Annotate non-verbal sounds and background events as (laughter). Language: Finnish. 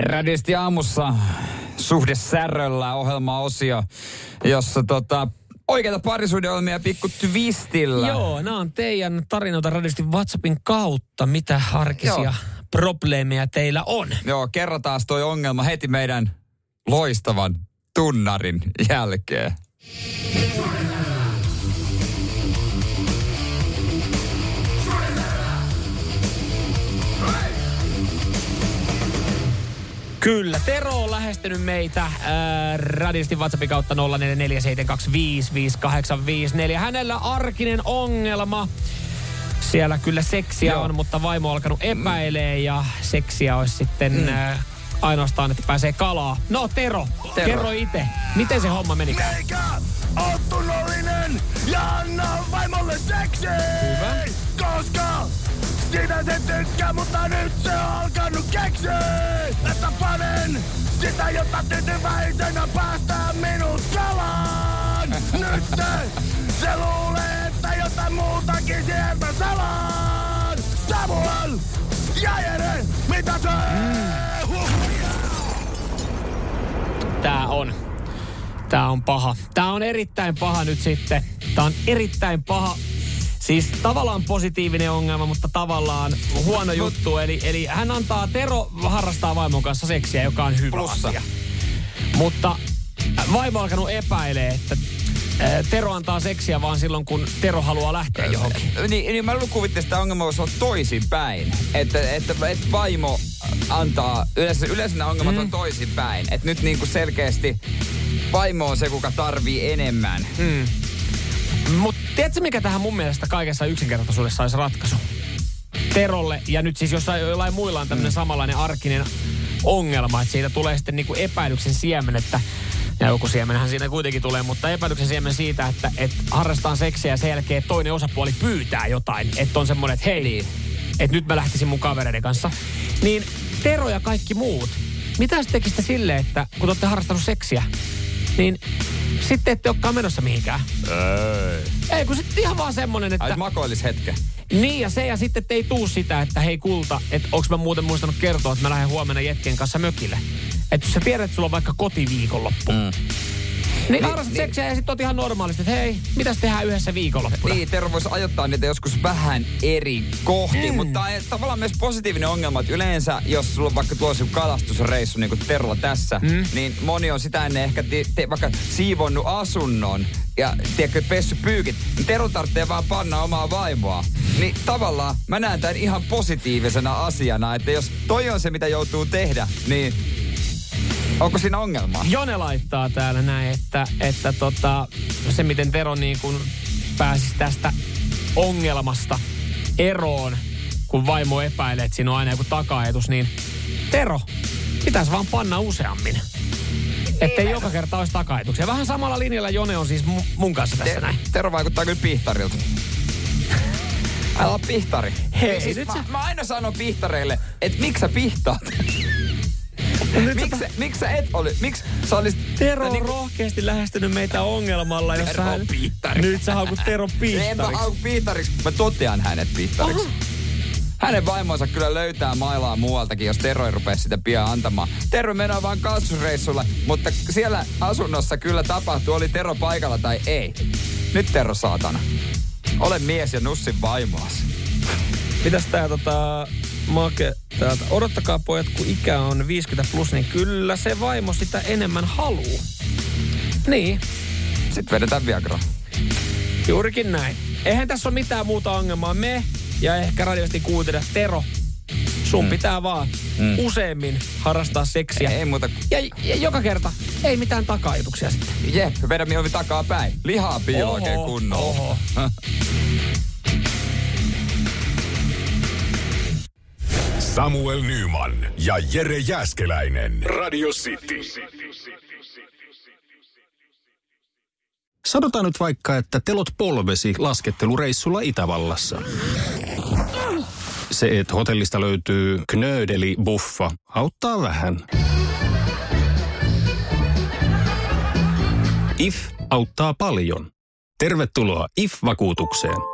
Radisti aamussa suhde särröllä ohjelma-osio, jossa tota, oikeita parisuudelmia pikku twistillä. Joo, nämä on teidän tarinoita radisti WhatsAppin kautta. Mitä arkisia Joo. probleemeja teillä on? Joo, kerrataan toi ongelma heti meidän loistavan tunnarin jälkeen. Kyllä, Tero on lähestynyt meitä äh, radistin WhatsAppin kautta 0447255854. Hänellä arkinen ongelma. Siellä kyllä seksiä Joo. on, mutta vaimo on alkanut epäilee ja seksiä olisi sitten mm. äh, ainoastaan, että pääsee kalaa. No Tero, Tero. kerro itse, miten se homma meni? Meikä on tunnollinen ja anna vaimolle seksiä! Hyvä. Koska siitä se tykkää, mutta nyt se on alkanut keksiä, että panen sitä, jotta tyytyväisenä päästää minut kalaan. Nyt se, se luulee, että jotain muutakin sieltä salaan. Samuel ja Jere, mitä se? Mm. Tää on. Tää on paha. Tää on erittäin paha nyt sitten. Tää on erittäin paha Siis tavallaan positiivinen ongelma, mutta tavallaan huono juttu. Eli, eli hän antaa, Tero harrastaa vaimon kanssa seksiä, joka on hyvä Plussa. asia. Mutta vaimo on alkanut epäilee, että Tero antaa seksiä vaan silloin, kun Tero haluaa lähteä johonkin. Niin, niin mä kuvittelin, että ongelma voisi olla toisinpäin. Että, että, että vaimo antaa, yleensä, yleensä nämä ongelmat mm. on toisinpäin. Että nyt niin kuin selkeästi vaimo on se, kuka tarvii enemmän. Mm. Mutta tiedätkö, mikä tähän mun mielestä kaikessa yksinkertaisuudessa olisi ratkaisu? Terolle, ja nyt siis jossain jollain muilla on tämmöinen mm. samanlainen arkinen ongelma, että siitä tulee sitten niinku epäilyksen siemen, että ja joku siemenhän siinä kuitenkin tulee, mutta epäilyksen siemen siitä, että, että harrastaan seksiä ja sen jälkeen toinen osapuoli pyytää jotain. Että on semmoinen, että hei, niin. että nyt mä lähtisin mun kavereiden kanssa. Niin Tero ja kaikki muut, mitä sitten tekisitte silleen, että kun te olette harrastanut seksiä, niin sitten ette olekaan menossa mihinkään. Ei. Ei, kun sitten ihan vaan semmonen, että... Ai makoilis hetke. Niin ja se ja sitten ei tuu sitä, että hei kulta, että onko mä muuten muistanut kertoa, että mä lähden huomenna jetken kanssa mökille. Että jos sä tiedät, että sulla on vaikka kotiviikonloppu. Mm. Niin, niin harrastat niin. seksiä ja sitten oot ihan normaalisti, että hei, mitäs tehdään yhdessä viikonloppuna? Niin, Tero voisi ajoittaa niitä joskus vähän eri kohti, mm. mutta tavallaan myös positiivinen ongelma, että yleensä, jos sulla on vaikka tuossa kalastusreissu, niin kuin Terolla tässä, mm. niin moni on sitä ennen ehkä te, te, vaikka siivonnut asunnon ja tiedätkö, pessy pyykit, niin Tero tarvitsee vaan panna omaa vaimoa. Niin tavallaan mä näen tämän ihan positiivisena asiana, että jos toi on se, mitä joutuu tehdä, niin Onko siinä ongelmaa? Jone laittaa täällä näin, että, että tota, se miten Tero niin kuin pääsisi tästä ongelmasta eroon, kun vaimo epäilee, että siinä on aina joku takaetus, niin Tero, pitäisi vaan panna useammin. Että ei joka kerta olisi takaetuksia. Vähän samalla linjalla Jone on siis mun kanssa tässä Te- näin. Tero vaikuttaa kyllä pihtarilta. Älä pihtari. Hei, siis nyt mä, sä... mä aina sanon pihtareille, että miksi sä pihtaat? Miksi sä, miksi sä et oli? Miksi sä olisit... Tero on niin, rohkeasti lähestynyt meitä ongelmalla, jossa hän... Nyt sä haukut Tero piihtariksi. (laughs) En mä hauku piihtariksi. Mä totean hänet piihtariksi. Oho. Hänen vaimonsa kyllä löytää mailaa muualtakin, jos Tero ei rupea sitä pian antamaan. Tero menee vaan kasvusreissulle, mutta siellä asunnossa kyllä tapahtuu, oli Tero paikalla tai ei. Nyt Tero saatana. Ole mies ja nussin vaimoasi. Mitäs tää tota, Make täältä. Odottakaa pojat, kun ikä on 50 plus, niin kyllä se vaimo sitä enemmän haluu. Niin. Sitten vedetään Viagra. Juurikin näin. Eihän tässä ole mitään muuta ongelmaa. Me ja ehkä radiosti kuuntele Tero. Sun mm. pitää vaan mm. useammin harrastaa seksiä. Ei, ei muuta. Ja, ja, joka kerta ei mitään takaituksia sitten. Jep, vedä mieluummin takaa päin. Lihaa pii oikein kunnolla. Oho. (laughs) Samuel Nyman ja Jere Jäskeläinen. Radio City. Sanotaan nyt vaikka, että telot polvesi laskettelureissulla Itävallassa. Se, että hotellista löytyy knöydeli buffa, auttaa vähän. IF auttaa paljon. Tervetuloa IF-vakuutukseen.